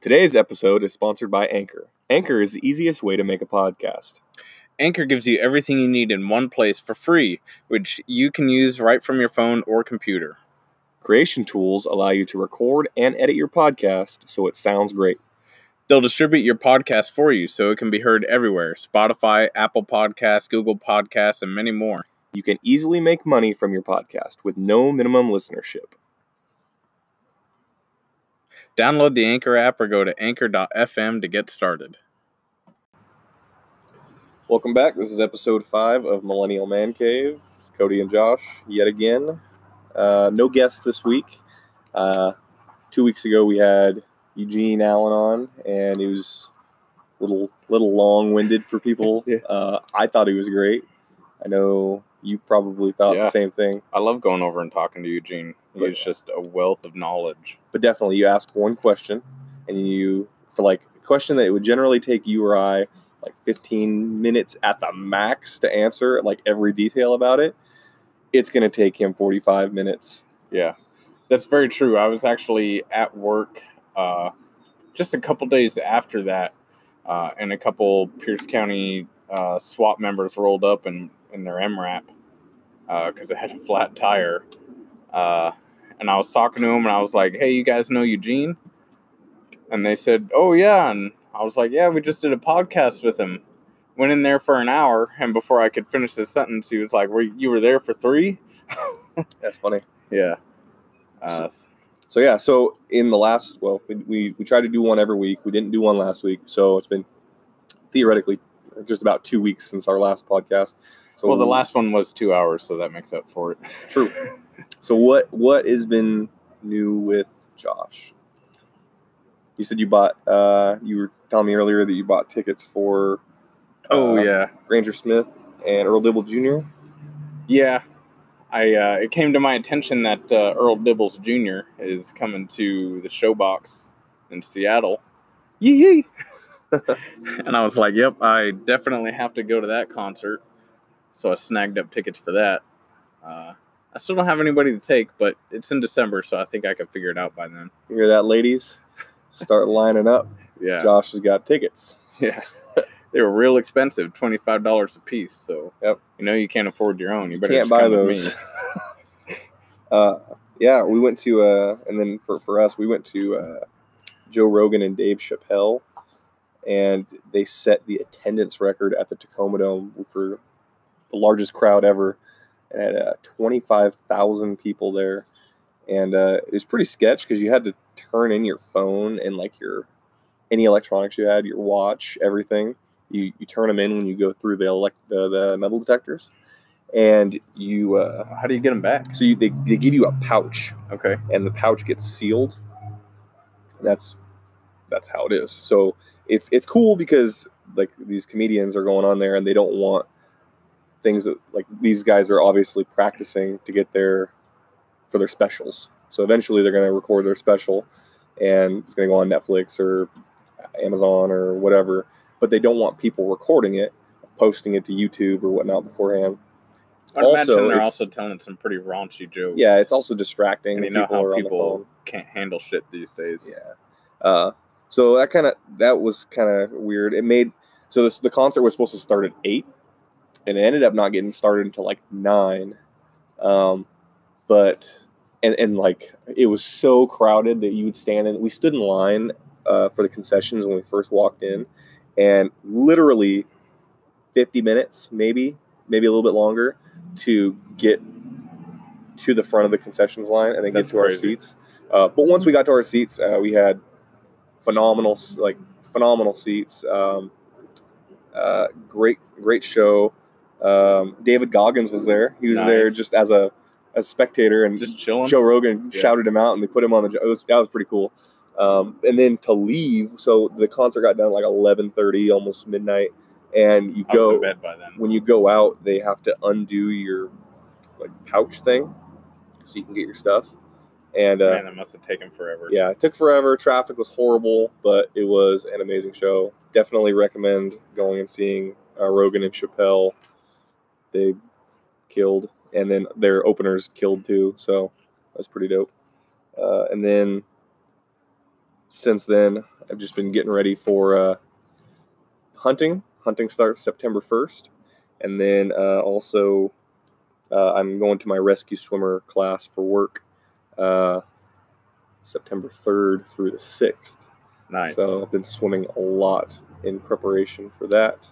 Today's episode is sponsored by Anchor. Anchor is the easiest way to make a podcast. Anchor gives you everything you need in one place for free, which you can use right from your phone or computer. Creation tools allow you to record and edit your podcast so it sounds great. They'll distribute your podcast for you so it can be heard everywhere Spotify, Apple Podcasts, Google Podcasts, and many more. You can easily make money from your podcast with no minimum listenership. Download the Anchor app or go to anchor.fm to get started. Welcome back. This is episode five of Millennial Man Cave. It's Cody and Josh yet again. Uh, no guests this week. Uh, two weeks ago we had Eugene Allen on, and he was a little little long winded for people. Yeah. uh, I thought he was great. I know you probably thought Yeah. the same thing, I love going over and talking to Eugene. But- He's just a wealth of knowledge. but definitely you ask one question, and you for like a question that it would generally take you or I like 15 minutes at the max to answer like every detail about it. It's going to take him 45 minutes. Yeah, that's very true. I was actually at work uh, just a couple days after that, uh, and a couple Pierce County uh, SWAT members rolled up in, in their MRAP because it had a flat tire. Uh, and I was talking to him and I was like, "Hey, you guys know Eugene?" And they said, "Oh yeah." And I was like, "Yeah, we just did a podcast with him." Went in there for an hour, and before I could finish the sentence, he was like, "Were you were there for three? That's funny. Yeah. Uh, So yeah, so in the last, well, we, we, we try to do one every week. We didn't do one last week, so it's been theoretically just about two weeks since our last podcast. So well, the last one was two hours, so that makes up for it. true. So what what has been new with Josh? You said you bought. Uh, you were telling me earlier that you bought tickets for. Oh uh, yeah, Granger Smith and Earl Dibble Jr. yeah. I uh, it came to my attention that uh, Earl Dibbles Jr. is coming to the Showbox in Seattle. Yee yee. and I was like, "Yep, I definitely have to go to that concert." So I snagged up tickets for that. Uh, I still don't have anybody to take, but it's in December, so I think I can figure it out by then. You hear that, ladies? Start lining up. Yeah, Josh has got tickets. yeah. they were real expensive, twenty five dollars a piece. So Yep. you know you can't afford your own. You better Can't buy those. uh, yeah, we went to, uh, and then for, for us, we went to uh, Joe Rogan and Dave Chappelle, and they set the attendance record at the Tacoma Dome for the largest crowd ever. It had uh, 25,000 people there. And uh, it was pretty sketch because you had to turn in your phone and like your any electronics you had, your watch, everything. You, you turn them in when you go through the elect uh, the metal detectors, and you uh, How do you get them back? so you, they, they give you a pouch Okay. and the pouch gets sealed. That's that's how it is. So it's it's cool because like these comedians are going on there and they don't want things that like these guys are obviously practicing to get their for their specials. So eventually they're going to record their special and it's going to go on Netflix or Amazon or whatever, but they don't want people recording it, posting it to YouTube or whatnot beforehand. I'd Also, imagine they're also telling some pretty raunchy jokes. Yeah, it's also distracting. and you know how people can't handle shit these days. Yeah. Uh, so that kind of that was kind of weird. It made so this the concert was supposed to start at eight, and it ended up not getting started until like nine. Um, but and and like it was so crowded that you would stand in. We stood in line uh, for the concessions when we first walked in, and literally fifty minutes, maybe maybe a little bit longer, to get to the front of the concessions line and then That's get to our seats. Uh, but once we got to our seats, uh, we had phenomenal, like phenomenal seats. Um, uh, great, great show. Um, David Goggins was there. He was there just as a as a spectator, and Just chilling. Joe Rogan Yeah. shouted him out, and they put him on the. It was that was pretty cool. Um, and then to leave, so the concert got done like eleven thirty, almost midnight, and you go in bed by then. when you go out, they have to undo your like pouch thing, so you can get your stuff. And uh, Man, that must have taken forever. yeah, it took forever. Traffic was horrible, but it was an amazing show. Definitely recommend going and seeing uh, Rogan and Chappelle. They killed, and then their openers killed too. So that was pretty dope. Uh, and then since then, I've just been getting ready for uh, hunting. Hunting starts September 1st. And then uh, also, uh, I'm going to my rescue swimmer class for work uh, September 3rd through the 6th. Nice. So I've been swimming a lot in preparation for that.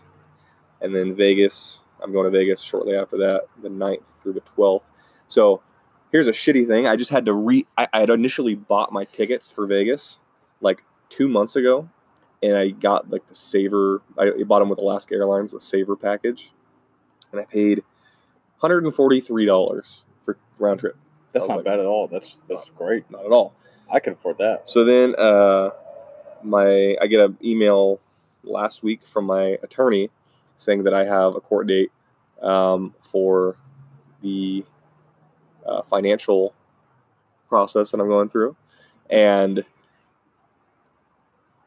And then Vegas, I'm going to Vegas shortly after that, the 9th through the 12th. So here's a shitty thing. I just had to re I, I had initially bought my tickets for Vegas like two months ago. And I got like the saver I bought them with Alaska Airlines, the saver package. And I paid $143 for round trip. that's not like- bad at all. That's that's great. Not at all. I can afford that. So then, uh, my I get an email last week from my attorney saying that I have a court date um, for the uh, financial process that I'm going through, and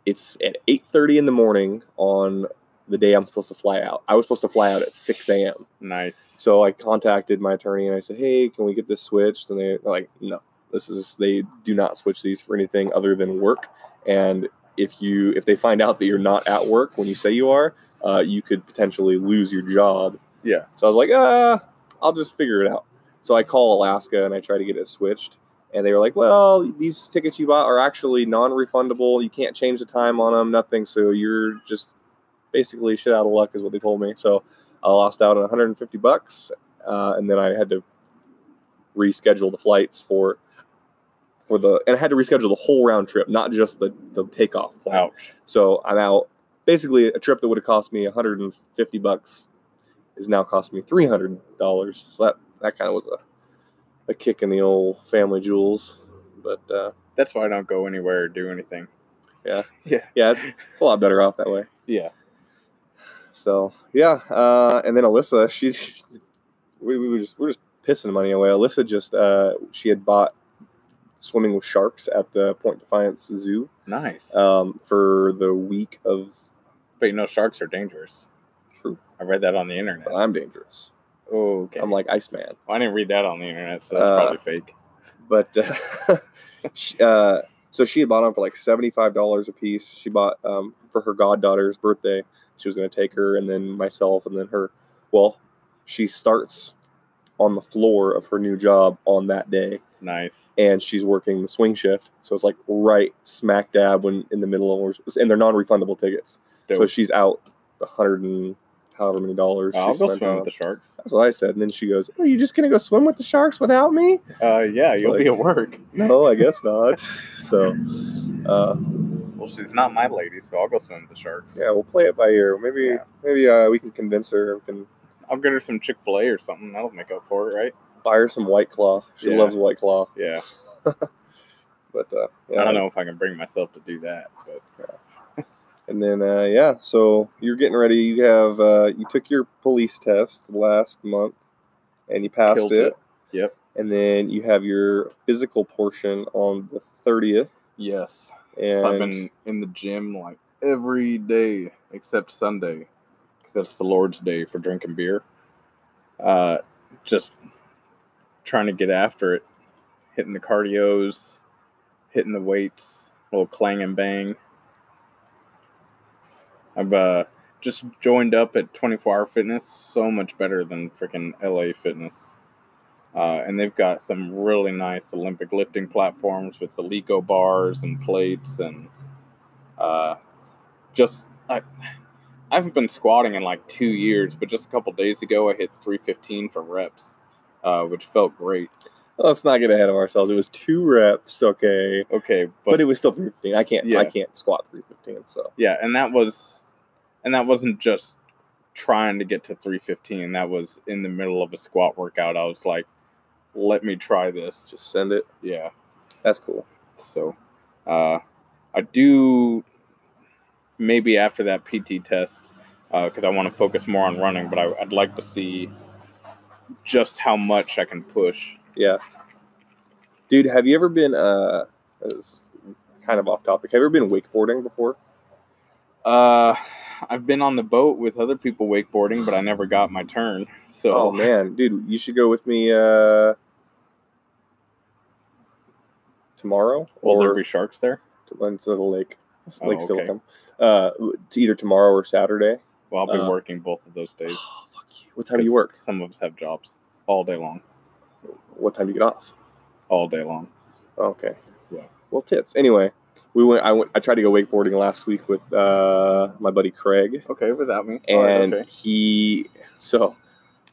it's at eight thirty in the morning on the day I'm supposed to fly out. I was supposed to fly out at six a.m. Nice. So I contacted my attorney and I said, "Hey, can we get this switched?" And they're like, "No, this is they do not switch these for anything other than work. And if you if they find out that you're not at work when you say you are, uh, you could potentially lose your job." Yeah. So I was like, "Uh, I'll just figure it out." So I call Alaska and I try to get it switched. And they were like, "Well, these tickets you bought are actually non-refundable. You can't change the time on them, nothing. So you're just basically shit out of luck," is what they told me. So I lost out on 150 bucks, uh, and then I had to reschedule the flights for for the and I had to reschedule the whole round trip, not just the the takeoff flight. Ouch. So I'm out. Basically, a trip that would have cost me 150 bucks is now cost me 300 dollars. So that that kind of was a a kick in the old family jewels. But uh, That's why I don't go anywhere or do anything. Yeah. Yeah. yeah, it's, it's a lot better off that way. Yeah. So yeah, uh, and then Alyssa, she, we, we were just we are just pissing money away. Alyssa just uh, she had bought swimming with sharks at the Point Defiance Zoo Nice. um, for the week of but you know, sharks are dangerous. True, I read that on the internet. but I'm dangerous. Oh, okay. I'm like Iceman. Well, I didn't read that on the internet, so that's Uh, probably fake. But uh, she, uh, so she had bought them for like seventy five dollars a piece. She bought um, for her goddaughter's birthday. She was going to take her and then myself and then her. Well, she starts on the floor of her new job on that day, Nice. and she's working the swing shift. So it's like right smack dab when in the middle of and they're non refundable tickets. So she's out a hundred and however many dollars. I'll she go spent swim on with the sharks. That's what I said. And then she goes, "Are you just gonna go swim with the sharks without me?" Uh, yeah, It's you'll be at work. No, I guess not. So, uh, Well, she's not my lady, so I'll go swim with the sharks. yeah, we'll play it by ear. Maybe, Yeah. maybe uh, we can convince her. We can I'll get her some Chick Fil A or something. That'll make up for it, right? buy her some White Claw. She Yeah. loves White Claw. Yeah. But uh, yeah, I don't know if I can bring myself to do that, but And then uh, yeah, so you're getting ready. You have uh, you took your police test last month, and you passed it. it. Yep. And then you have your physical portion on the thirtieth. yes. And So I've been in the gym like every day except Sunday, because that's the Lord's Day for drinking beer. Uh, just trying to get after it, hitting the cardios, hitting the weights, a little clang and bang. I've uh, just joined up at 24 Hour Fitness, so much better than freaking LA Fitness. Uh, and they've got some really nice Olympic lifting platforms with the Eleiko bars and plates, and uh, just I, I haven't been squatting in like two years, but just a couple days ago I hit 315 for reps, uh, which felt great. let's not get ahead of ourselves. It was two reps, okay, Okay, but, but, it was still three fifteen. I can't, Yeah. I can't squat three fifteen. So yeah, and that was, and that wasn't just trying to get to 315. That was in the middle of a squat workout. I was like, let me try this. just send it. yeah. That's cool. So, uh, I do maybe after that PT test because I want to focus more on running, but I, I'd like to see just how much I can push. Yeah, dude, have you ever been? Uh, kind of off topic. Have you ever been wakeboarding before? Uh, I've been on the boat with other people wakeboarding, but I never got my turn. So, Oh man, dude, you should go with me uh, tomorrow will there or be sharks there? to, into the lake. like Oh, still okay. come. Uh, to either tomorrow or Saturday. Well, I'll be Uh, working both of those days. Oh, fuck you. What time do you 'cause work? Some of us have jobs all day long. What time do you get off? All day long. Okay. Yeah. Well, tits. Anyway, we went. I went. I tried to go wakeboarding last week with uh, my buddy Craig, Okay, without me. and okay. he. So,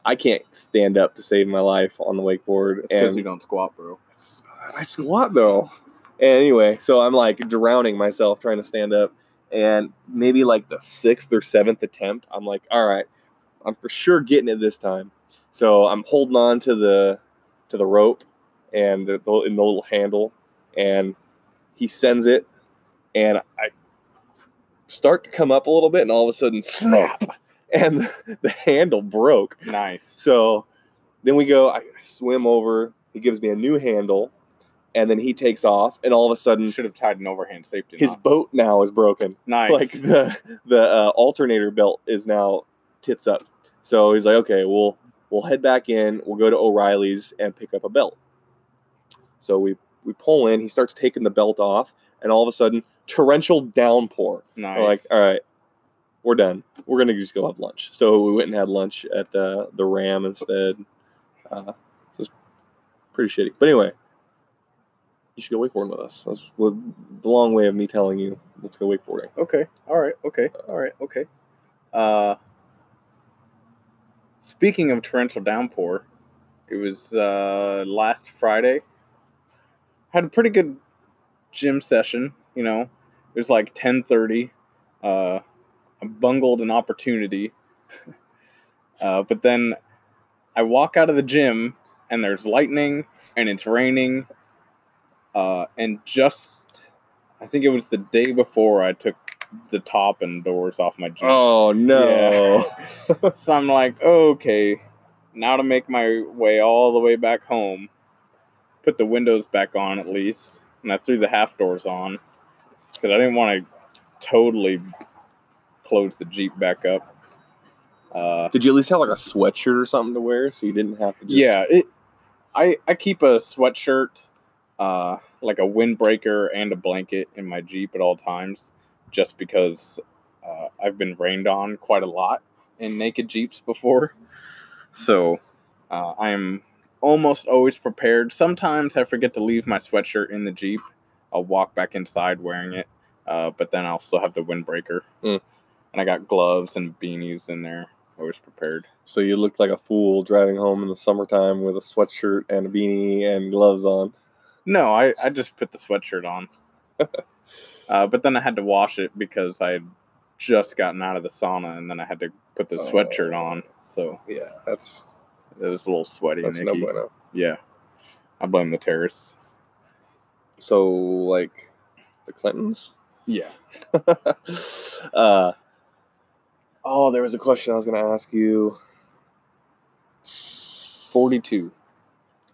I can't stand up to save my life on the wakeboard, because you don't squat, bro. It's- I squat though. Anyway, so I'm like drowning myself trying to stand up, and maybe like the sixth or seventh attempt, I'm like, all right, I'm for sure getting it this time. So I'm holding on to the to the rope and the, the, in the little handle, and he sends it, and I start to come up a little bit, and all of a sudden, snap, and the handle broke. Nice. So then we go, I swim over. He gives me a new handle, and then he takes off, and all of a sudden, should have tied an overhand safety. his knot. boat now is broken. nice. Like the the uh, alternator belt is now tits up. So he's like, okay, we'll we'll head back in. We'll go to O'Reilly's and pick up a belt. So we we pull in. He starts taking the belt off, and all of a sudden, torrential downpour. nice. We're like, all right, we're done. We're gonna just go have lunch. So we went and had lunch at the the Ram instead. Uh, so it's pretty shitty. But anyway, you should go wakeboarding with us. That's the long way of me telling you let's go wakeboarding. Okay. All right. Okay. All right. Okay. Uh, speaking of torrential downpour, it was uh, last Friday. Had a pretty good gym session. You know, it was like ten thirty. Uh, I bungled an opportunity, uh, but then I walk out of the gym and there's lightning and it's raining. Uh, and just I think it was the day before I took the top and doors off my gym. Oh no! So I'm like, okay, now to make my way all the way back home, put the windows back on at least, and I threw the half doors on because I didn't want to totally close the Jeep back up. Uh, Did you at least have like a sweatshirt or something to wear so you didn't have to just yeah, it. I I keep a sweatshirt, uh, like a windbreaker and a blanket in my Jeep at all times, just because uh, I've been rained on quite a lot in naked Jeeps before. So uh, I am almost always prepared. Sometimes I forget to leave my sweatshirt in the Jeep. I'll walk back inside wearing it, uh, but then I'll still have the windbreaker. Mm. And I got gloves and beanies in there. Always prepared. So you looked like a fool driving home in the summertime with a sweatshirt and a beanie and gloves on. No, I, I just put the sweatshirt on. uh, but then I had to wash it because I had just gotten out of the sauna and then I had to put the sweatshirt Oh. on. So Yeah, that's it was a little sweaty that's and no bueno. Yeah. I blame the terrorists. So like the Clintons. Yeah. uh, oh, there was a question I was going to ask you. 42.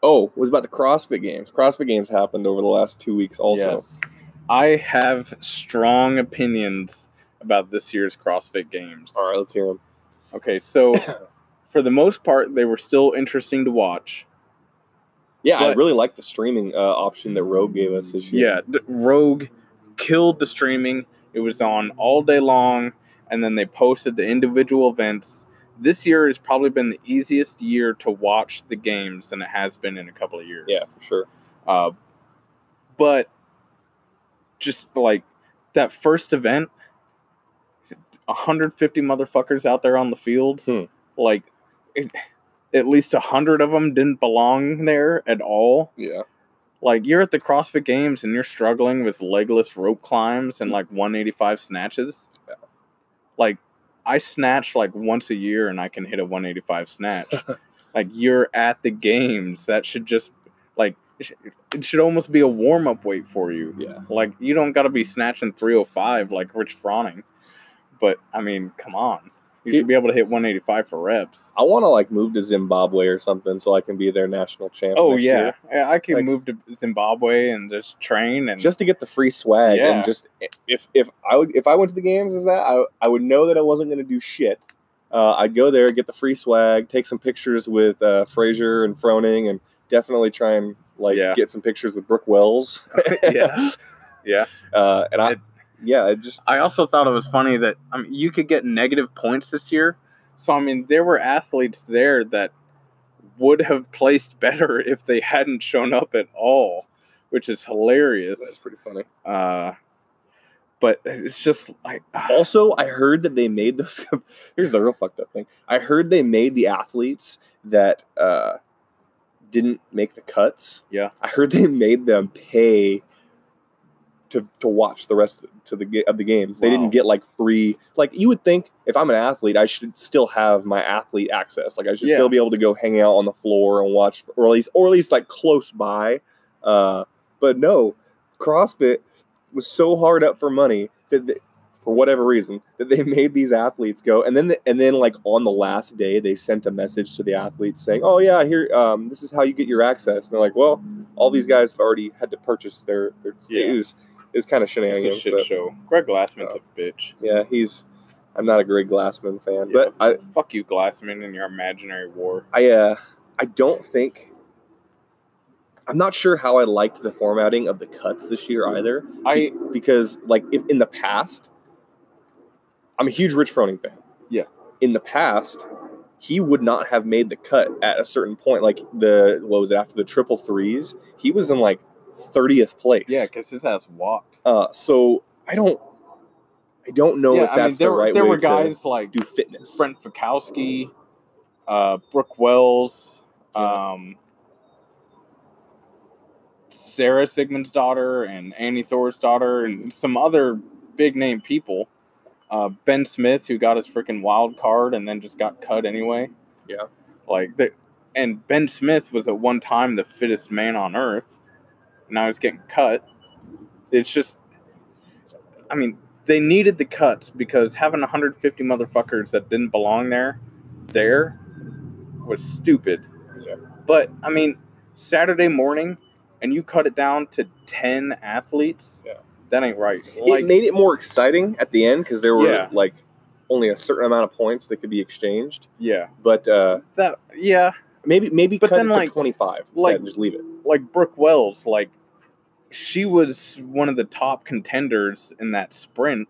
Oh, it was about the CrossFit Games. CrossFit Games happened over the last two weeks. Also, Yes. I have strong opinions about this year's CrossFit Games. all right, let's hear them. Okay, so for the most part, they were still interesting to watch. Yeah, I really like the streaming uh, option that Rogue gave us this year. Yeah, Rogue killed the streaming. It was on all day long, and then they posted the individual events. This year has probably been the easiest year to watch the games than it has been in a couple of years. yeah, for sure. Uh, but just like that first event, 150 motherfuckers out there on the field. Hmm. Like, it, at least a 100 of them didn't belong there at all. Yeah, Like, you're at the CrossFit Games and you're struggling with legless rope climbs and like 185 snatches. Yeah. Like, I snatch like once a year and I can hit a 185 snatch. like, you're at the games. That should just, like, it should, it should almost be a warm up weight for you. yeah. Like, you don't got to be snatching 305 like Rich Froning. But, I mean, come on. You should be able to hit 185 for reps. I want to like move to Zimbabwe or something so I can be their national champ. Oh, next yeah. year. Yeah, I can Like- move to Zimbabwe and just train and just to get the free swag Yeah. and just if if I would if I went to the games as that I I would know that I wasn't going to do shit. Uh, I'd go there, get the free swag, take some pictures with uh, Fraser and Froning, and definitely try and like Yeah. get some pictures with Brooke Wells. Yeah. Yeah. Uh, and I yeah, it just I also thought it was funny that I mean you could get negative points this year. So I mean there were athletes there that would have placed better if they hadn't shown up at all, which is hilarious. that's pretty funny. Uh but it's just like ah, Also, I heard that they made those. here's the real fucked up thing. I heard they made the athletes that uh, didn't make the cuts. Yeah. I heard they made them pay to to watch the rest to the of the games. They Wow. didn't get like free. Like you would think, if I'm an athlete, I should still have my athlete access. Like I should Yeah. still be able to go hang out on the floor and watch, or at least or at least like close by. Uh, but no, CrossFit was so hard up for money that they, for whatever reason that they made these athletes go and then the, and then like on the last day they sent a message to the athletes saying oh yeah here um, this is how you get your access and they're like well all these guys have already had to purchase their their Yeah. Was kind of it's shenanigans a shit but show. Greg Glassman's Uh, a bitch. yeah he's i'm not a Greg glassman fan Yeah, but i fuck you, Glassman, and your imaginary war. i uh i don't think i'm not sure how i liked the formatting of the cuts this year either I because like if in the past i'm a huge rich froning fan Yeah. in the past he would not have made the cut at a certain point like the what was it after the triple threes he was in like 30th place yeah, because his ass walked. uh so i don't i don't know yeah, if I mean that's there the were right there way were to guys like do fitness Brent Fikowski, uh, Brooke Wells, Yeah. um, Sara Sigmundsdottir, and Annie Thorisdottir, and some other big name people. Uh, ben Smith, who got his freaking wild card and then just got cut anyway. Yeah. Like that, and Ben Smith was at one time the fittest man on earth. Now he's getting cut. It's just, I mean, they needed the cuts because having 150 motherfuckers that didn't belong there, there, was stupid. Yeah. But I mean, Saturday morning, and you cut it down to 10 athletes. Yeah. That ain't right. it made it more exciting at the end because there were Yeah. like only a certain amount of points that could be exchanged yeah, but uh that yeah, maybe maybe But cut then, it to like- 25 like- and just leave it like Brooke Wells, like she was one of the top contenders in that sprint,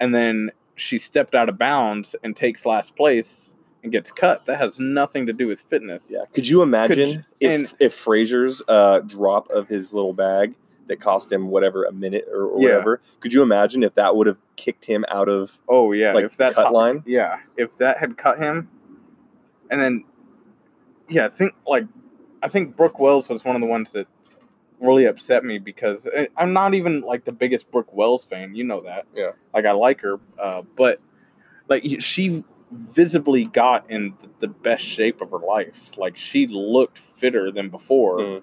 and then she stepped out of bounds and takes last place and gets cut. That has nothing to do with fitness. Yeah. Could you imagine if and- if Fraser's uh, drop of his little bag that cost him whatever a minute or, or Yeah. whatever? Could you imagine if that would have kicked him out of Oh yeah, like if that cut top- line? Yeah, if that had cut him, and then, yeah, I think like, I think Brooke Wells was one of the ones that really upset me because I- I'm not even like the biggest Brooke Wells fan. You know that. Yeah. Like I like her, uh, but like she visibly got in th- the best shape of her life. Like she looked fitter than before, Mm.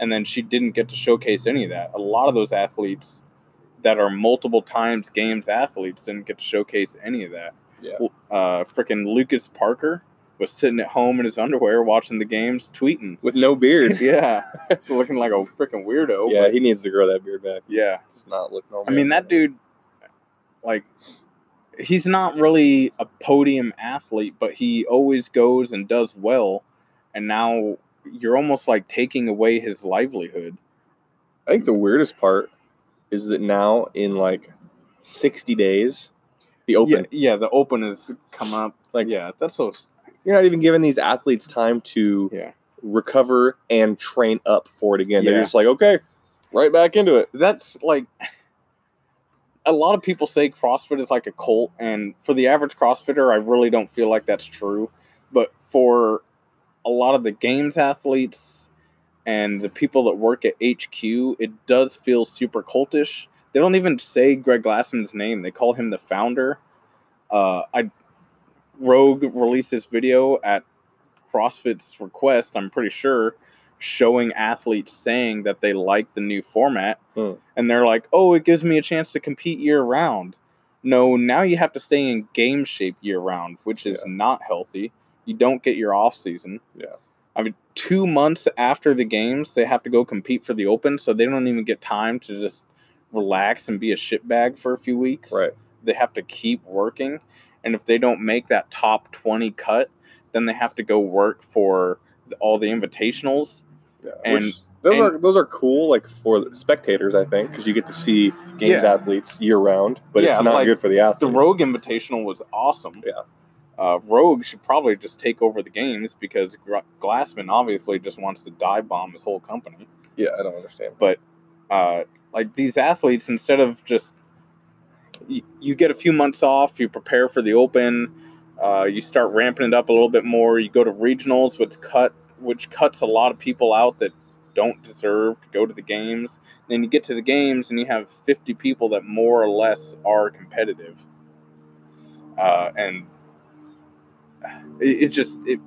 and then she didn't get to showcase any of that. A lot of those athletes that are multiple times games athletes didn't get to showcase any of that Yeah. uh, freaking Lucas Parker was sitting at home in his underwear watching the games, tweeting. With no beard. Yeah, looking like a freaking weirdo. yeah, he needs to grow that beard back. yeah. Does not look normal. I mean, that dude, like, he's not really a podium athlete, but he always goes and does well. And now you're almost like taking away his livelihood. I think the weirdest part is that now in like 60 days, the open, Yeah, yeah. The open has come up. like yeah, that's so. You're not even giving these athletes time to Yeah, recover and train up for it again. They're just like, okay, right back into it. that's like a lot of people say CrossFit is like a cult, and for the average CrossFitter, I really don't feel like that's true. But for a lot of the games athletes and the people that work at HQ, it does feel super cultish. They don't even say Greg Glassman's name; they call him the founder. Uh, I Rogue released this video at CrossFit's request. I'm pretty sure showing athletes saying that they like the new format Hmm. and they're like oh it gives me a chance to compete year round no now you have to stay in game shape year round which is not healthy you don't get your off season Yeah. i mean two months after the games they have to go compete for the open so they don't even get time to just relax and be a shitbag for a few weeks Right. they have to keep working and if they don't make that top 20 cut then they have to go work for all the invitationals Yeah. And- Which those And- are those are cool, like for spectators, I think, because you get to see games Yeah. athletes year round. But it's not like, good for the athletes. The Rogue Invitational was awesome. Yeah. Uh, Rogue should probably just take over the games because Glassman obviously just wants to dive bomb his whole company. Yeah, I don't understand. But uh, like these athletes, instead of just you, get a few months off, you prepare for the Open, uh, you start ramping it up a little bit more. You go to regionals, which cut which cuts a lot of people out that don't deserve to go to the games. Then you get to the games and you have 50 people that more or less are competitive. Uh, and it, it just it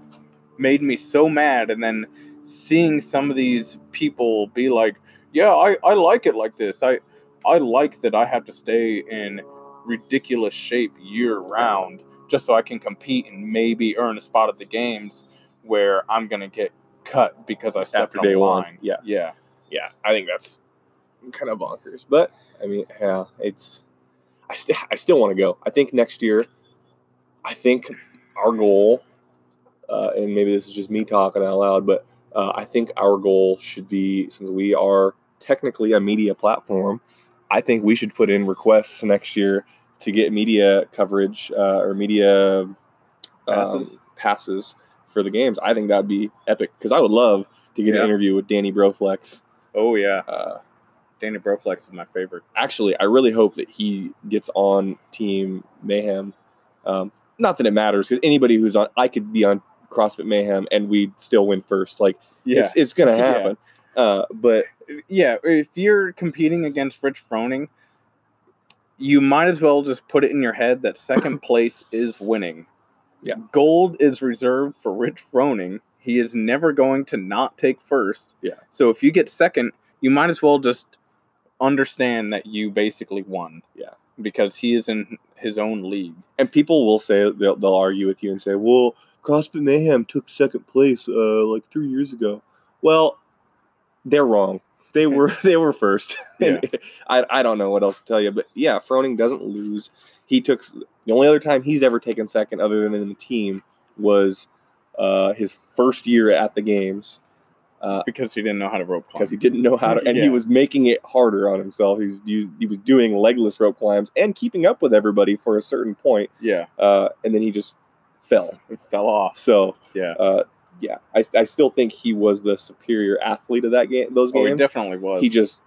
made me so mad. And then seeing some of these people be like, "Yeah, I, I like it like this. I I like that I have to stay in ridiculous shape year round just so I can compete and maybe earn a spot at the games where I'm gonna get cut because I stepped After on day the one, line." yeah. yeah, yeah, I think that's kind of bonkers. But I mean, yeah, it's I still I still want to go. I think next year, I think our goal, uh, and maybe this is just me talking out loud, but uh, I think our goal should be since we are technically a media platform, I think we should put in requests next year to get media coverage uh, or media um, Passes? passes for the games. I think that'd be epic because I would love to get Yeah. an interview with Danny Broflex. oh yeah. Uh, Danny Broflex is my favorite. actually, I really hope that he gets on Team Mayhem. Um, not that it matters because anybody who's on, I could be on CrossFit Mayhem and we'd still win first. Like Yeah, it's it's gonna Yeah. happen. Uh, but yeah. If you're competing against Rich Froning, you might as well just put it in your head that second place is winning. Yeah. Gold is reserved for Rich Froning. He is never going to not take first. Yeah. So if you get second, you might as well just understand that you basically won. Yeah. Because he is in his own league. and people will say they'll, they'll argue with you and say, "Well, CrossFit Mayhem took second place uh, like three years ago." Well, they're wrong. They were they were first. And I I don't know what else to tell you, but yeah, Froning doesn't lose. He took the only other time he's ever taken second, other than in the team, was uh, his first year at the games Because he didn't know how to rope climb. because he didn't know how to, and he was making it harder on himself. He was he, he was doing legless rope climbs and keeping up with everybody for a certain point, Yeah. uh, and then he just fell. It fell off. So Yeah. uh, yeah, I, I still think he was the superior athlete of that game. Those Oh, he definitely was. he just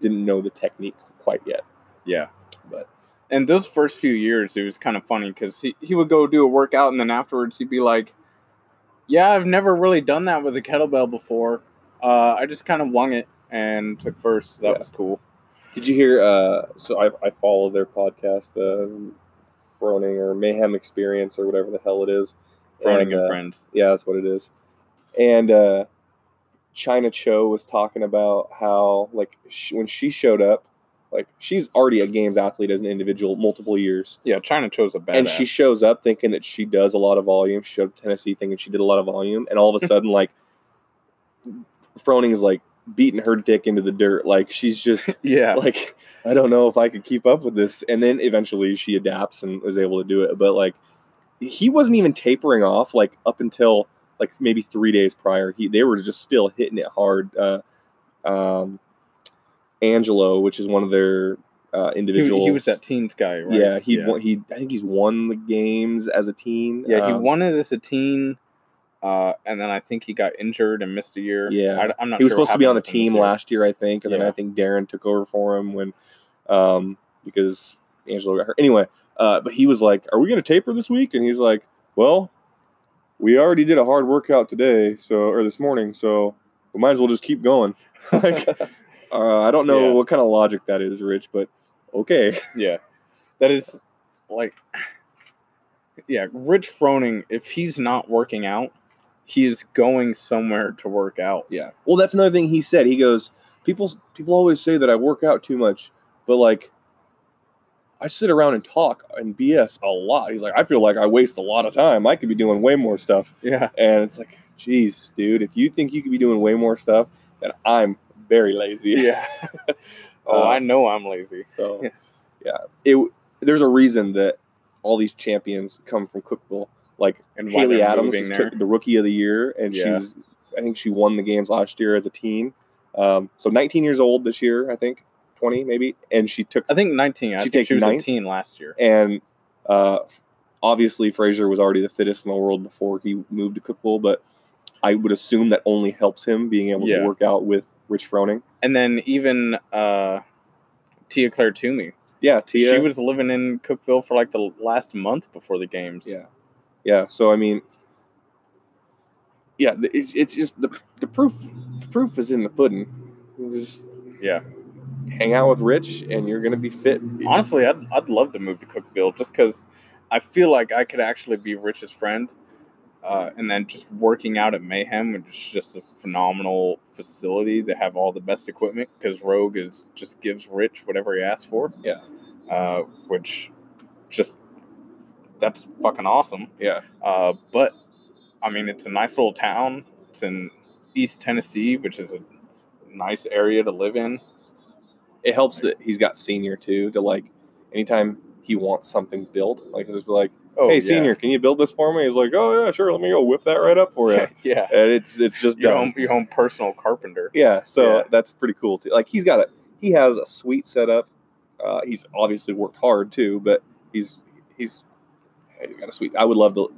didn't know the technique quite yet. Yeah. But- and those first few years, it was kind of funny because he, he would go do a workout and then afterwards he'd be like, Yeah, I've never really done that with a kettlebell before. Uh, I just kind of wung it and took first. So that Yeah. was cool. Did you hear? Uh, so I, I follow their podcast, the Froning or Mayhem Experience or whatever the hell it is. Froning And, uh, friends. Yeah, that's what it is. And uh, Chyna Cho was talking about how, like, sh- when she showed up, like, she's already a games athlete as an individual, multiple years. Yeah, China chose a bad. and she shows up thinking that she does a lot of volume. She showed up Tennessee thinking she did a lot of volume, and all of a sudden, like Froning is like beating her dick into the dirt. Like she's just yeah. like, I don't know if I could keep up with this. And then eventually she adapts and is able to do it. But like, he wasn't even tapering off like up until like maybe three days prior. He they were just still hitting it hard. Uh, um, Angelo, which is one of their uh, he, individuals. he was that teens guy, right? Yeah, he yeah. won, he I think he's won the games as a teen. Yeah, he Um, won it as a teen, uh, and then I think he got injured and missed a year. Yeah. I, am not. He was sure supposed to be on the happened with him this team last year, I think, and then I think Darren took over for him when, um, because Angelo got hurt. Anyway, uh, but he was like, "Are we going to taper this week?" And he's like, "Well, we already did a hard workout today, so or this morning, so we might as well just keep going." like, uh, I don't know Yeah. what kind of logic that is, Rich, but okay. Yeah, that is like, yeah, Rich Froning. If he's not working out, he is going somewhere to work out. Yeah. Well, that's another thing he said. He goes, people people always say that I work out too much, but like I sit around and talk and BS a lot. He's like, I feel like I waste a lot of time. I could be doing way more stuff. Yeah, And it's like, geez, dude, if you think you could be doing way more stuff, then I'm very lazy. yeah. oh, Uh, I know I'm lazy. So Yeah. yeah. It there's a reason that all these champions come from Cookeville. Like And Haley Adams is there. the rookie of the year, and she Yeah. was I think she won the games last year as a teen. Um, so 19 years old this year, I think, 20 maybe, and she took I think 19. I She think she was ninth? a teen last year. and uh, obviously Fraser was already the fittest in the world before he moved to Cookeville, but I would assume that only helps him being able Yeah. to work out with Rich Froning. And then even uh, Tia Clair Toomey. Yeah, Tia. She was living in Cookeville for like the last month before the games. Yeah, yeah. So I mean, yeah, it's, it's just the the proof. The proof is in the pudding. Just Yeah. Hang out with Rich, and you're gonna be fit. Honestly, I'd, I'd love to move to Cookeville just because I feel like I could actually be Rich's friend. Uh, and then just working out at Mayhem, which is just a phenomenal facility. They have all the best equipment because Rogue is just gives Rich whatever he asks for. Yeah. Uh, which just that's fucking awesome. Yeah, Uh, but I mean, it's a nice little town. It's in East Tennessee, which is a nice area to live in. It helps that he's got senior too. To like, anytime he wants something built, like just be like, Oh, "Hey, yeah. senior, can you build this for me?" He's like, "Oh yeah, sure. Let me go whip that right up for you." yeah, and it's it's just your own, your own personal carpenter. Yeah, so Yeah. that's pretty cool too. Like he's got a he has a sweet setup. Uh, he's obviously worked hard too, but he's he's he's got a sweet. I would love to.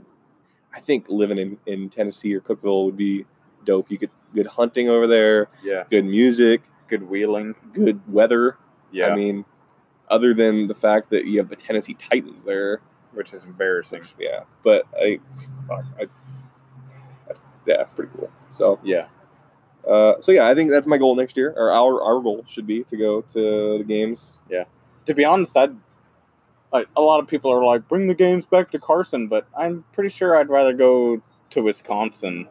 I think living in in Tennessee or Cookeville would be dope. You could good hunting over there, Yeah, good music, good wheeling. good weather. Yeah, I mean, other than the fact that you have the Tennessee Titans there, which is embarrassing. yeah. But I, fuck, I that's, yeah, that's pretty cool. So Yeah, Uh, so yeah, I think that's my goal next year, or our our goal should be to go to the games. Yeah, to be honest, I'd like a lot of people are like, bring the games back to Carson, but I'm pretty sure I'd rather go to Wisconsin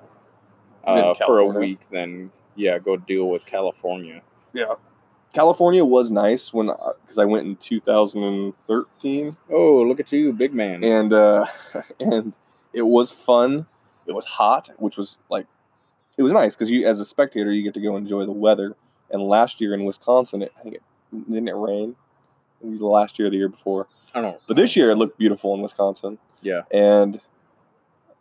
uh, for a week than yeah go deal with California. Yeah, California was nice when because I went in 2013, Oh, look at you, big man. and uh, and it was fun. It was hot, which was like it was nice because you as a spectator you get to go enjoy the weather. And last year in Wisconsin, it, I think it didn't it rain. It was the last year or the year before, I don't. Know. But this year it looked beautiful in Wisconsin. Yeah. and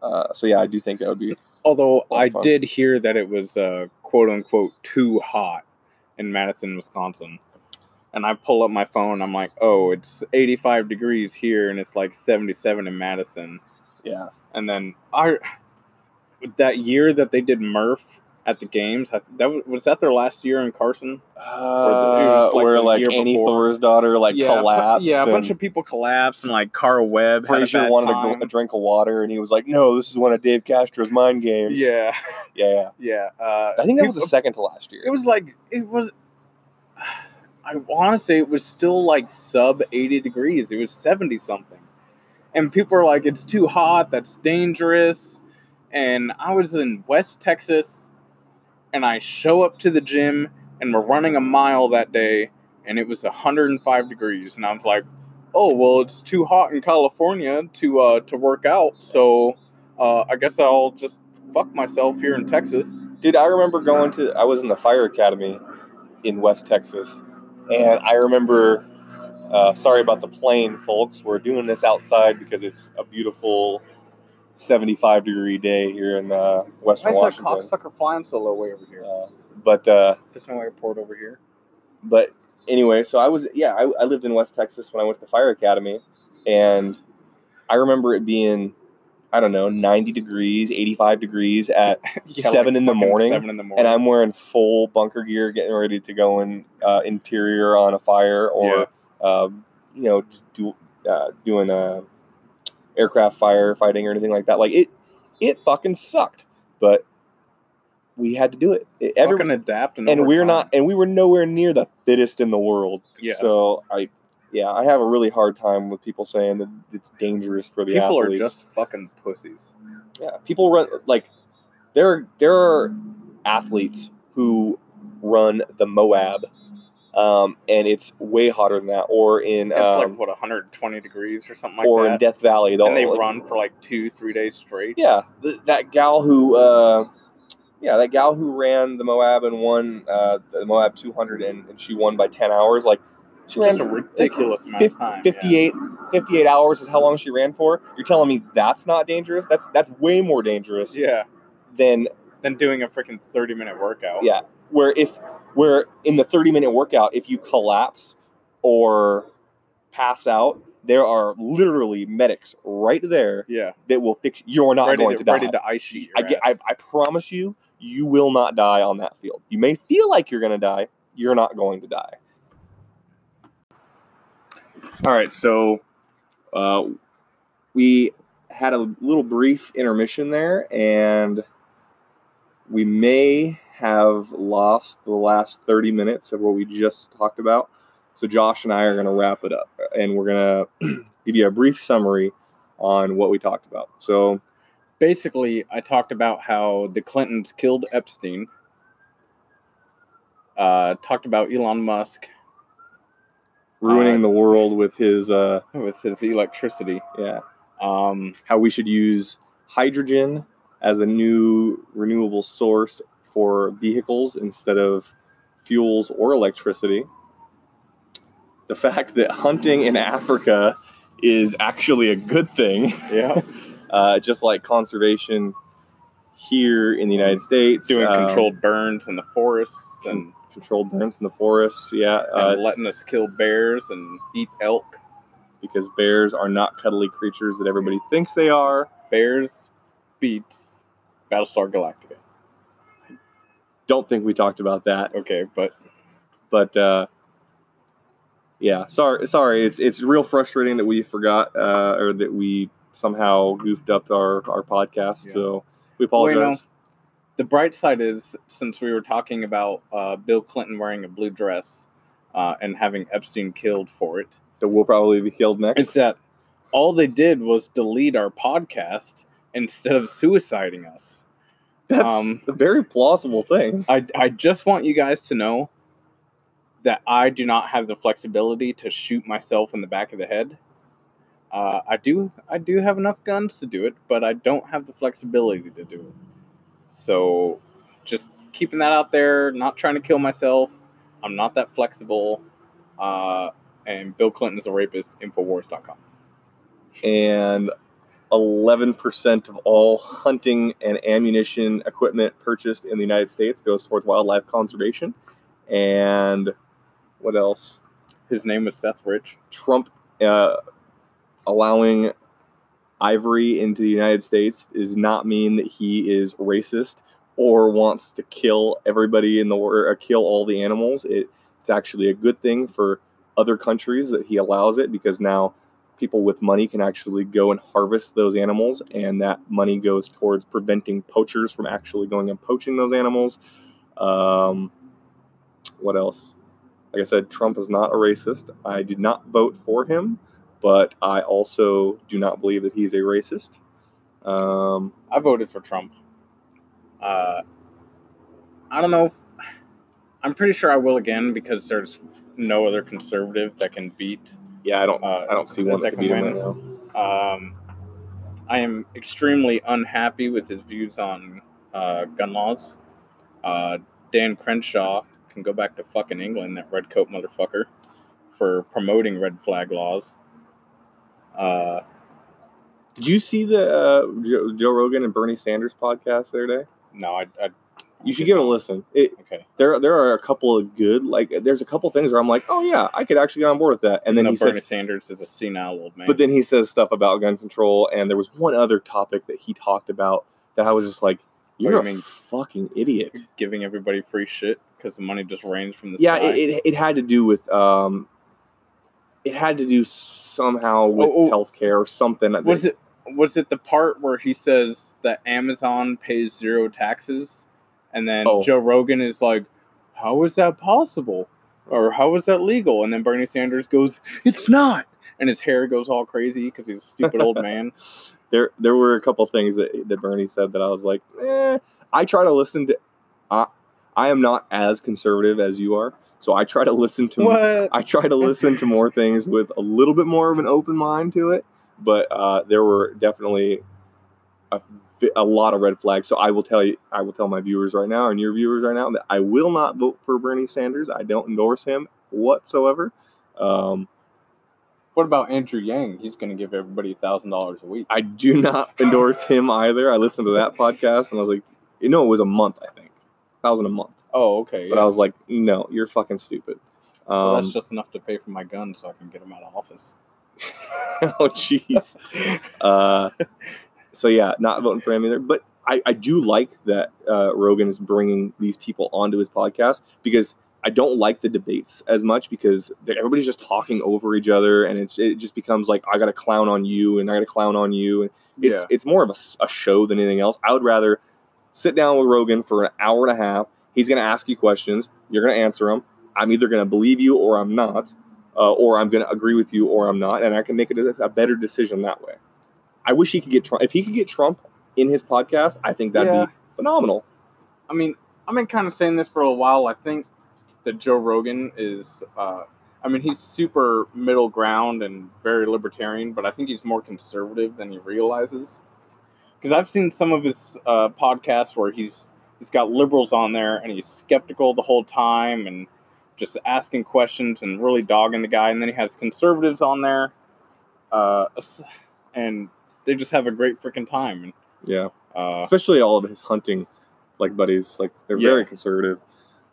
uh, so yeah, I do think that would be Although Lot I fun. did hear that it was uh, quote unquote too hot in Madison, Wisconsin. And I pull up my phone, I'm like, oh, it's 85 degrees here and it's like 77 in Madison. yeah. And then I, that year that they did Murph at the games, that was, was that their last year in Carson? Uh, like where like Annie before. Thorisdottir like yeah, collapsed. yeah, a bunch of people collapsed, and like Carl Webb. had a Fraser wanted a, gl- a drink of water, and he was like, "No, this is one of Dave Castro's mind games." Yeah, yeah, yeah. yeah. Uh, I think that was the second to last year. It was like it was. I want to say it was still like sub eighty degrees. It was seventy something, and people are like, "It's too hot. That's dangerous." And I was in West Texas, and I show up to the gym, and we're running a mile that day, and it was hundred and five degrees, and I was like, "Oh well, it's too hot in California to uh, to work out, so uh, I guess I'll just fuck myself here in Texas." Dude, I remember going to. I was in the fire academy in West Texas, and I remember. Uh, sorry about the plane, folks. We're doing this outside because it's a beautiful, seventy-five degree day here in uh, Western Why is that Washington. cocksucker flying so low way over here? Uh, but uh, There's no airport over here. but anyway, so I was yeah, I, I lived in West Texas when I went to the fire academy, and I remember it being I don't know ninety degrees, eighty five degrees at, Seven in the morning, Seven in the morning. and I'm wearing full bunker gear, getting ready to go in uh, interior on a fire or um, you know do uh, doing a aircraft firefighting or anything like that. Like it, it fucking sucked, but we had to do it. it every, fucking adapt and, and we're not and we were nowhere near the fittest in the world Yeah. so i yeah i have a really hard time with people saying that it's dangerous for the People athletes are just fucking pussies. yeah people run like there there are athletes who run the moab um, and it's way hotter than that or in It's um, like what 120 degrees or something like or in death valley and they like- run for like two, three days straight. Yeah, th- that gal who, uh, yeah, that gal who ran the Moab and won uh, the Moab 200 and, and she won by 10 hours. Like, she ran a ridiculous amount fif- of time. 58, 58 hours is how long she ran for. You're telling me that's not dangerous? That's that's way more dangerous Yeah. than than doing a freaking 30 minute workout. Yeah. Where if where in the 30 minute workout, if you collapse or pass out, there are literally medics right there Yeah. that will fix. you. You're not going to, to, die. ready to ice sheet. I, get, I. I promise you, you will not die on that field. You may feel like you're going to die. You're not going to die. All right, so uh, we had a little brief intermission there, and we may have lost the last 30 minutes of what we just talked about. So Josh and I are going to wrap it up, and we're going to give you a brief summary on what we talked about. So basically I talked about how the Clintons killed Epstein. Uh, talked about Elon Musk ruining Uh, the world with his uh with his electricity. yeah Um, how we should use hydrogen as a new renewable source for vehicles instead of fuels or electricity. The fact that hunting in africa is actually a good thing. Yeah, uh, just like conservation here in the united states doing um, controlled burns in the forests and, controlled burns in the forests yeah uh, letting us kill bears and eat elk. because bears are not cuddly creatures that everybody thinks they are. Bears beats Battlestar Galactica. don't think we talked about that Okay, but but uh, yeah, sorry, sorry. It's it's real frustrating that we forgot uh, or that we somehow goofed up our our podcast. Yeah. So we apologize. the bright side is since we were talking about uh, Bill Clinton wearing a blue dress uh, and having Epstein killed for it, that we'll probably be killed next. is that all they did was delete our podcast instead of suiciding us. That's um, a very plausible thing. I, I just want you guys to know that I do not have the flexibility to shoot myself in the back of the head. Uh, I do I do have enough guns to do it, but I don't have the flexibility to do it. So just keeping that out there, not trying to kill myself. I'm not that flexible. Uh, and Bill Clinton is a rapist, Infowars.com. And eleven percent of all hunting and ammunition equipment purchased in the United States goes towards wildlife conservation. And what else? His name was Seth Rich. Trump uh, allowing ivory into the United States does not mean that he is racist or wants to kill everybody in the world, or kill all the animals. It, it's actually a good thing for other countries that he allows it because now people with money can actually go and harvest those animals, and that money goes towards preventing poachers from actually going and poaching those animals. Um, what else? Like I said, Trump is not a racist. I did not vote for him, but I also do not believe that he's a racist. Um, I voted for Trump. Uh, I don't know. If, I'm pretty sure I will again because there's no other conservative that can beat. Yeah, I don't. Uh, I don't see one that can beat him right now. Um, I am extremely unhappy with his views on uh, gun laws. Uh, Dan Crenshaw can go back to fucking England, that redcoat motherfucker, for promoting red flag laws. Uh, Did you see the uh, Joe, Joe Rogan and Bernie Sanders podcast the other day? no, I. I You should give it a listen. It Okay. there there are a couple of good like there's a couple things where I'm like, oh yeah, I could actually get on board with that. And then he Bernie says, Sanders is a senile old man. but then he says stuff about gun control, and there was one other topic that he talked about that I was just like, you're you a mean- fucking idiot. giving everybody free shit because the money just rains from the Yeah, sky. it, it, it had to do with um, it had to do somehow with Oh, oh. healthcare or something. was it was it the part where he says that Amazon pays zero taxes, and then Oh. Joe Rogan is like, "How is that possible?" or "How is that legal?" And then Bernie Sanders goes, "It's not," and his hair goes all crazy because he's a stupid old man. there there were a couple things that, that Bernie said that I was like, eh. I try to listen to. I I am not as conservative as you are, so I try to listen to. What? I try to listen to more things with a little bit more of an open mind to it, but uh, there were definitely a, a lot of red flags. So I will tell you, I will tell my viewers right now and your viewers right now that I will not vote for Bernie Sanders. I don't endorse him whatsoever. Um, What about Andrew Yang? He's going to give everybody a thousand dollars a week. I do not endorse him either. I listened to that podcast and I was like, you know, it was a month. I think thousand a month. Oh, okay. But yeah. I was like, no, you're fucking stupid. Well, Um, that's just enough to pay for my gun, so I can get him out of office. oh jeez. uh, so yeah, not voting for him either. But I, I do like that uh, Rogan is bringing these people onto his podcast because I don't like the debates as much because everybody's just talking over each other and it's, it just becomes like I got to clown on you and I got to clown on you and it's yeah. it's more of a show than anything else. I would rather sit down with Rogan for an hour and a half. He's going to ask you questions. You're going to answer them. I'm either going to believe you or I'm not, uh, or I'm going to agree with you or I'm not, and I can make a, a better decision that way. I wish he could get Trump. If he could get Trump in his podcast, I think that'd Yeah. be phenomenal. I mean, I've been kind of saying this for a while. I think that Joe Rogan is, uh, I mean, he's super middle ground and very libertarian, but I think he's more conservative than he realizes. Because I've seen some of his uh, podcasts where he's he's got liberals on there and he's skeptical the whole time and just asking questions and really dogging the guy, and then he has conservatives on there, uh, and they just have a great freaking time. And Yeah, uh, especially all of his hunting like buddies. Like they're Yeah. very conservative.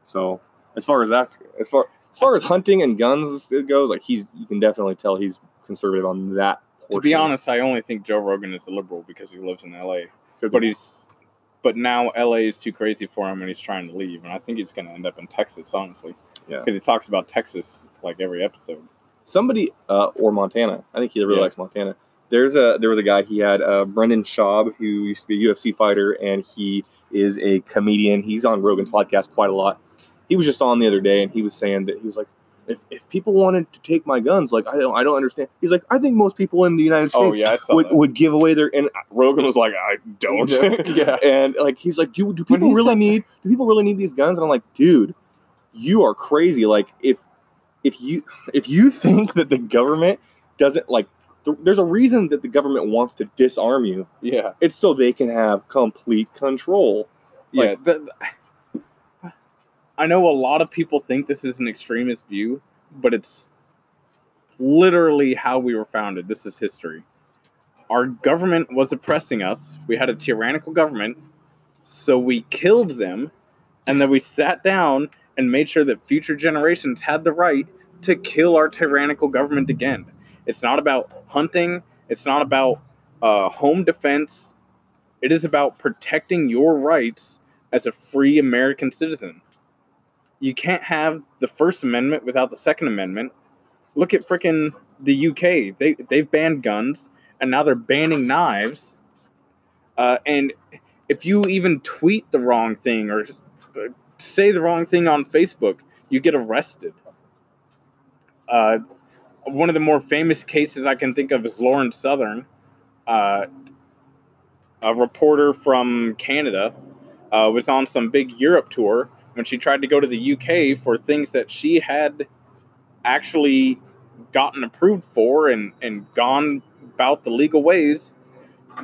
So as far as that, as far as far as hunting and guns it goes, like he's you can definitely tell he's conservative on that. to be honest, I only think Joe Rogan is a liberal because he lives in LA. Could But he's but now LA is too crazy for him and he's trying to leave and I think he's going to end up in Texas honestly. Yeah. Cuz he talks about Texas like every episode. somebody uh, or Montana. I think he really Yeah. likes Montana. There's a there was a guy he had uh, Brendan Schaub who used to be a UFC fighter and he is a comedian. He's on Rogan's podcast quite a lot. He was just on the other day and he was saying that he was like, if, if people wanted to take my guns, like I don't I don't understand. He's like, I think most people in the United States Oh, States yeah, would, that. would give away their and Rogan was like, I don't. yeah. and like he's like, do do people really need do people really need these guns? And I'm like, dude, you are crazy. Like if if you if you think that the government doesn't like th- there's a reason that the government wants to disarm you. Yeah. It's so they can have complete control. Yeah, the, I know a lot of people think this is an extremist view, but it's literally how we were founded. This is history. Our government was oppressing us. We had a tyrannical government, so we killed them, and then we sat down and made sure that future generations had the right to kill our tyrannical government again. It's not about hunting. It's not about uh, home defense. It is about protecting your rights as a free American citizen. You can't have the First Amendment without the Second Amendment. Look at frickin' the UK. They they've banned guns and now they're banning knives. Uh, and if you even tweet the wrong thing or say the wrong thing on Facebook, you get arrested. Uh, one of the more famous cases I can think of is Lauren Southern. Uh, a reporter from Canada uh, was on some big Europe tour when she tried to go to the UK for things that she had actually gotten approved for and, and gone about the legal ways.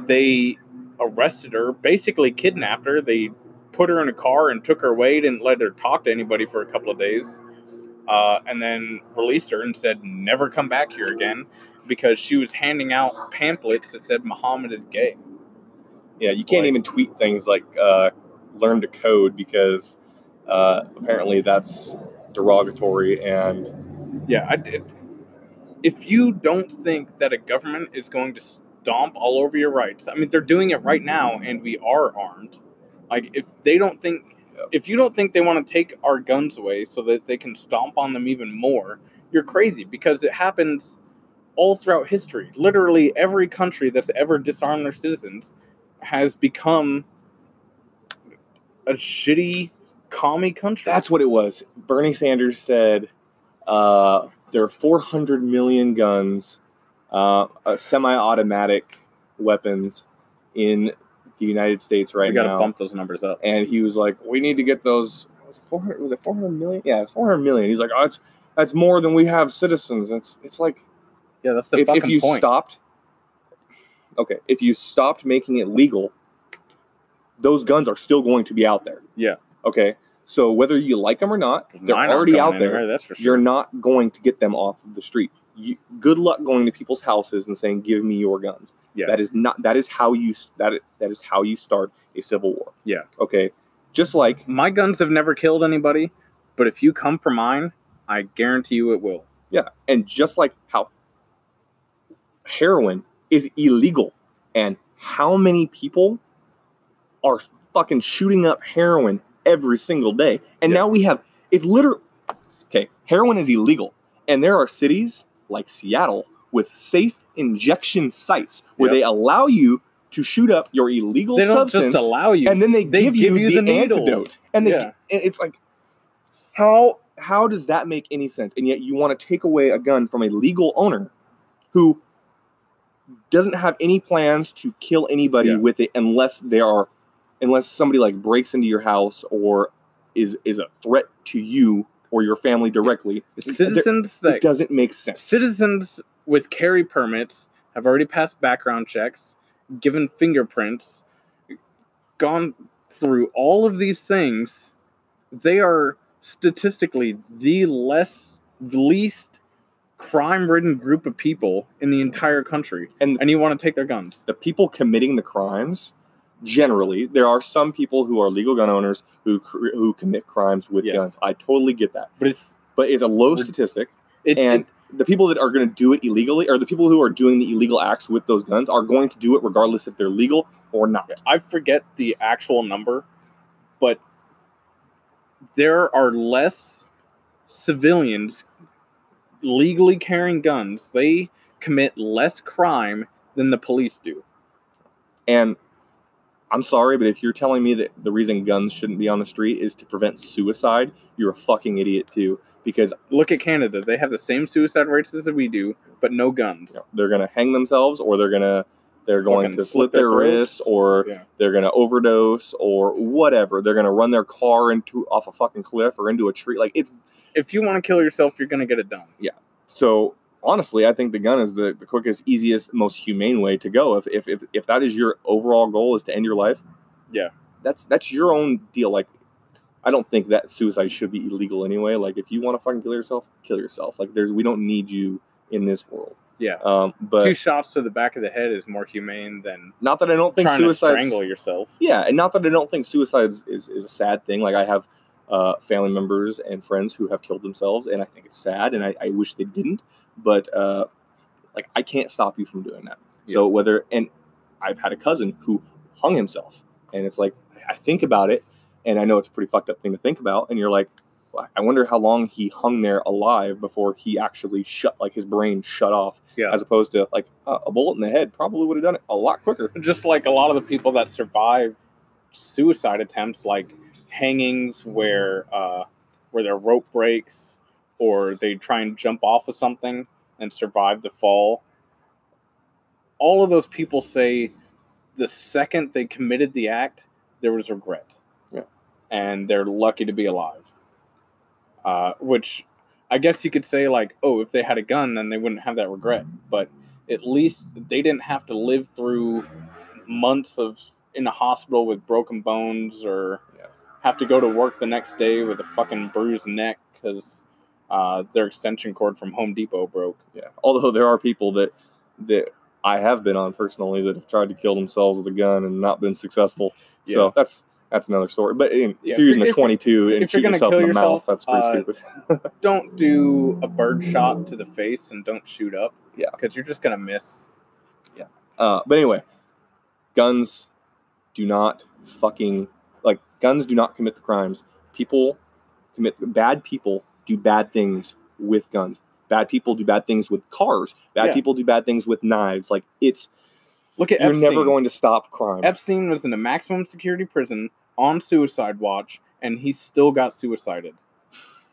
They arrested her, basically kidnapped her. They put her in a car and took her away, didn't let her talk to anybody for a couple of days, uh, and then released her and said, never come back here again because she was handing out pamphlets that said Muhammad is gay. Yeah, you can't Like- even tweet things like uh, learn to code because uh, apparently that's derogatory and Yeah, I did. If you don't think that a government is going to stomp all over your rights, I mean, they're doing it right now, and we are armed. Like, if they don't think, if you don't think they want to take our guns away so that they can stomp on them even more, you're crazy because it happens all throughout history. Literally, every country that's ever disarmed their citizens has become a shitty commie country. That's what it was. Bernie Sanders said uh, there are 400 million guns, uh, uh, semi-automatic weapons in the United States right we got to now, bump those numbers up. and he was like, "We need to get those." Was it 400? Was it 400 million? Yeah, it's 400 million. He's like, "Oh, it's that's more than we have citizens." It's it's like Yeah, that's the if, if you point. stopped, okay, if you stopped making it legal, those guns are still going to be out there. Yeah. Okay. So whether you like them or not, they're Mine already out there. anywhere, that's for sure. You're not going to get them off of the street. You, good luck going to people's houses and saying, "Give me your guns." Yeah. That is not. That is how you. That that is how you start a civil war. Yeah. Okay. Just like My guns have never killed anybody, but if you come for mine, I guarantee you it will. yeah, and just like how heroin is illegal, and how many people are fucking shooting up heroin every single day, and Yeah. now we have it's literally okay. Heroin is illegal, and there are cities like Seattle with safe injection sites where Yep. they allow you to shoot up your illegal They don't substance, just allow you. and then they, they give, you, give you the, the antidote, and they, Yeah. it's like how how does that make any sense? And yet you want to take away a gun from a legal owner who doesn't have any plans to kill anybody Yeah. with it unless they are unless somebody like breaks into your house or is is a threat to you or your family directly. citizens it that doesn't make sense. citizens with carry permits have already passed background checks, given fingerprints, gone through all of these things. They are statistically the less the least crime-ridden group of people in the entire country, And- and you want to take their guns. the people committing the crimes generally there are some people who are legal gun owners who who commit crimes with Yes. guns. I totally get that. But it's But it's a low statistic it, and it- the people that are going to do it illegally or the people who are doing the illegal acts with those guns are going to do it regardless if they're legal or not. I forget the actual number, but there are less civilians legally carrying guns. They commit less crime than the police do. And I'm sorry, but if you're telling me that the reason guns shouldn't be on the street is to prevent suicide, you're a fucking idiot too. Because Look at Canada. They have the same suicide rates as we do, but no guns. you know, they're gonna hang themselves, or they're gonna they're going Fucking to slit slit their their wrists, or Yeah. they're gonna overdose, or whatever. They're gonna run their car into off a fucking cliff or into a tree. Like it's If you want to kill yourself, you're going to get it done. Yeah. So. Honestly, I think the gun is the, the quickest, easiest, most humane way to go. If, if if if that is your overall goal is to end your life, Yeah. that's that's your own deal. Like, I don't think that suicide should be illegal anyway. Like, if you want to fucking kill yourself, kill yourself. Like, there's we don't need you in this world. Yeah. Um, but Two shots to the back of the head is more humane than not that I don't think suicide. strangle yourself. Yeah, and not that I don't think suicide is, is, is a sad thing. Like I have uh, family members and friends who have killed themselves, and I think it's sad, and I, I wish they didn't. But uh, like I can't stop you from doing that. So whether and I've had a cousin who hung himself, and it's like I think about it, and I know it's a pretty fucked up thing to think about, and you're like. "Well, I wonder how long he hung there alive before he actually shut, like his brain shut off, Yeah. as opposed to like uh, a bullet in the head probably would have done it a lot quicker. just like a lot of the people that survive suicide attempts like hangings where uh where their rope breaks or they try and jump off of something and survive the fall all of those people say the second they committed the act there was regret Yeah. and they're lucky to be alive uh, which i guess you could say like oh if they had a gun then they wouldn't have that regret but at least they didn't have to live through months of in a hospital with broken bones or Yeah. Have to go to work the next day with a fucking bruised neck because uh, their extension cord from Home Depot broke. Yeah. Although there are people that that I have been on personally that have tried to kill themselves with a gun and not been successful. Yeah. So that's that's another story. But in, Yeah, if you're if using a you're- 22 and if gonna yourself in the mouth, yourself, that's pretty uh, stupid. Don't do a bird shot to the face and don't shoot up. Yeah. because you're just gonna miss. Yeah. Uh, but anyway, guns do not fucking guns do not commit the crimes. People commit bad people do bad things with guns. Bad people do bad things with cars. Bad Yeah. people do bad things with knives. Like it's Look at you're Epstein. never going to stop crime. Epstein was in a maximum security prison on suicide watch, and he still got suicided.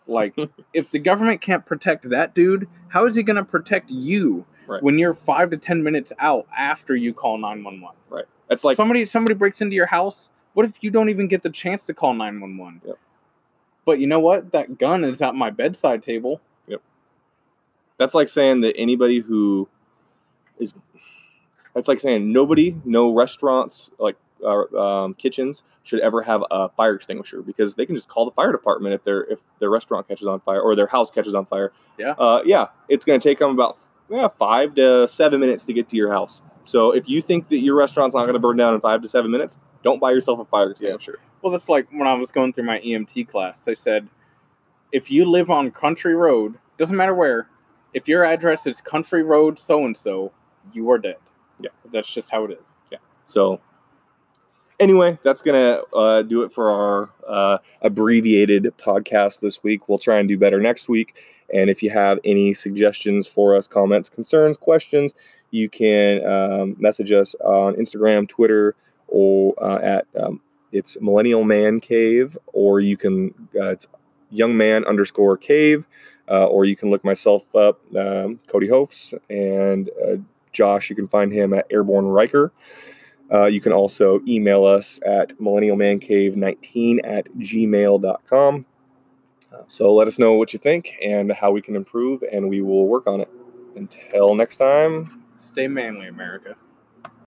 Like, if the government can't protect that dude, how is he going to protect you Right. when you're five to ten minutes out after you call nine one one? Right. It's like somebody somebody breaks into your house. What if you don't even get the chance to call nine one one? Yep. But you know what? That gun is at my bedside table. Yep. that's like saying that anybody who is that's like saying nobody no restaurants like uh, um, kitchens should ever have a fire extinguisher because they can just call the fire department if their if their restaurant catches on fire or their house catches on fire. Yeah. Uh, yeah, it's going to take them about yeah, five to seven minutes to get to your house. So if you think that your restaurant's not going to burn down in five to seven minutes, don't buy yourself a fire extinguisher. Well, that's like when I was going through my EMT class. They said, if you live on Country Road, doesn't matter where, if your address is Country Road so and so, you are dead. Yeah. That's just how it is. Yeah. So, anyway, that's gonna uh, do it for our uh, abbreviated podcast this week. We'll try and do better next week. And if you have any suggestions for us, comments, concerns, questions, you can um, message us on Instagram, Twitter, or uh, at um, it's Millennial Man Cave, or you can uh, it's Young Man underscore Cave, uh, or you can look myself up, um, Cody Hofs, and uh, Josh. You can find him at Airborne Riker. Uh, you can also email us at millennialmancave19 at gmail.com. Uh, so let us know what you think and how we can improve, and we will work on it. Until next time. Stay manly, America.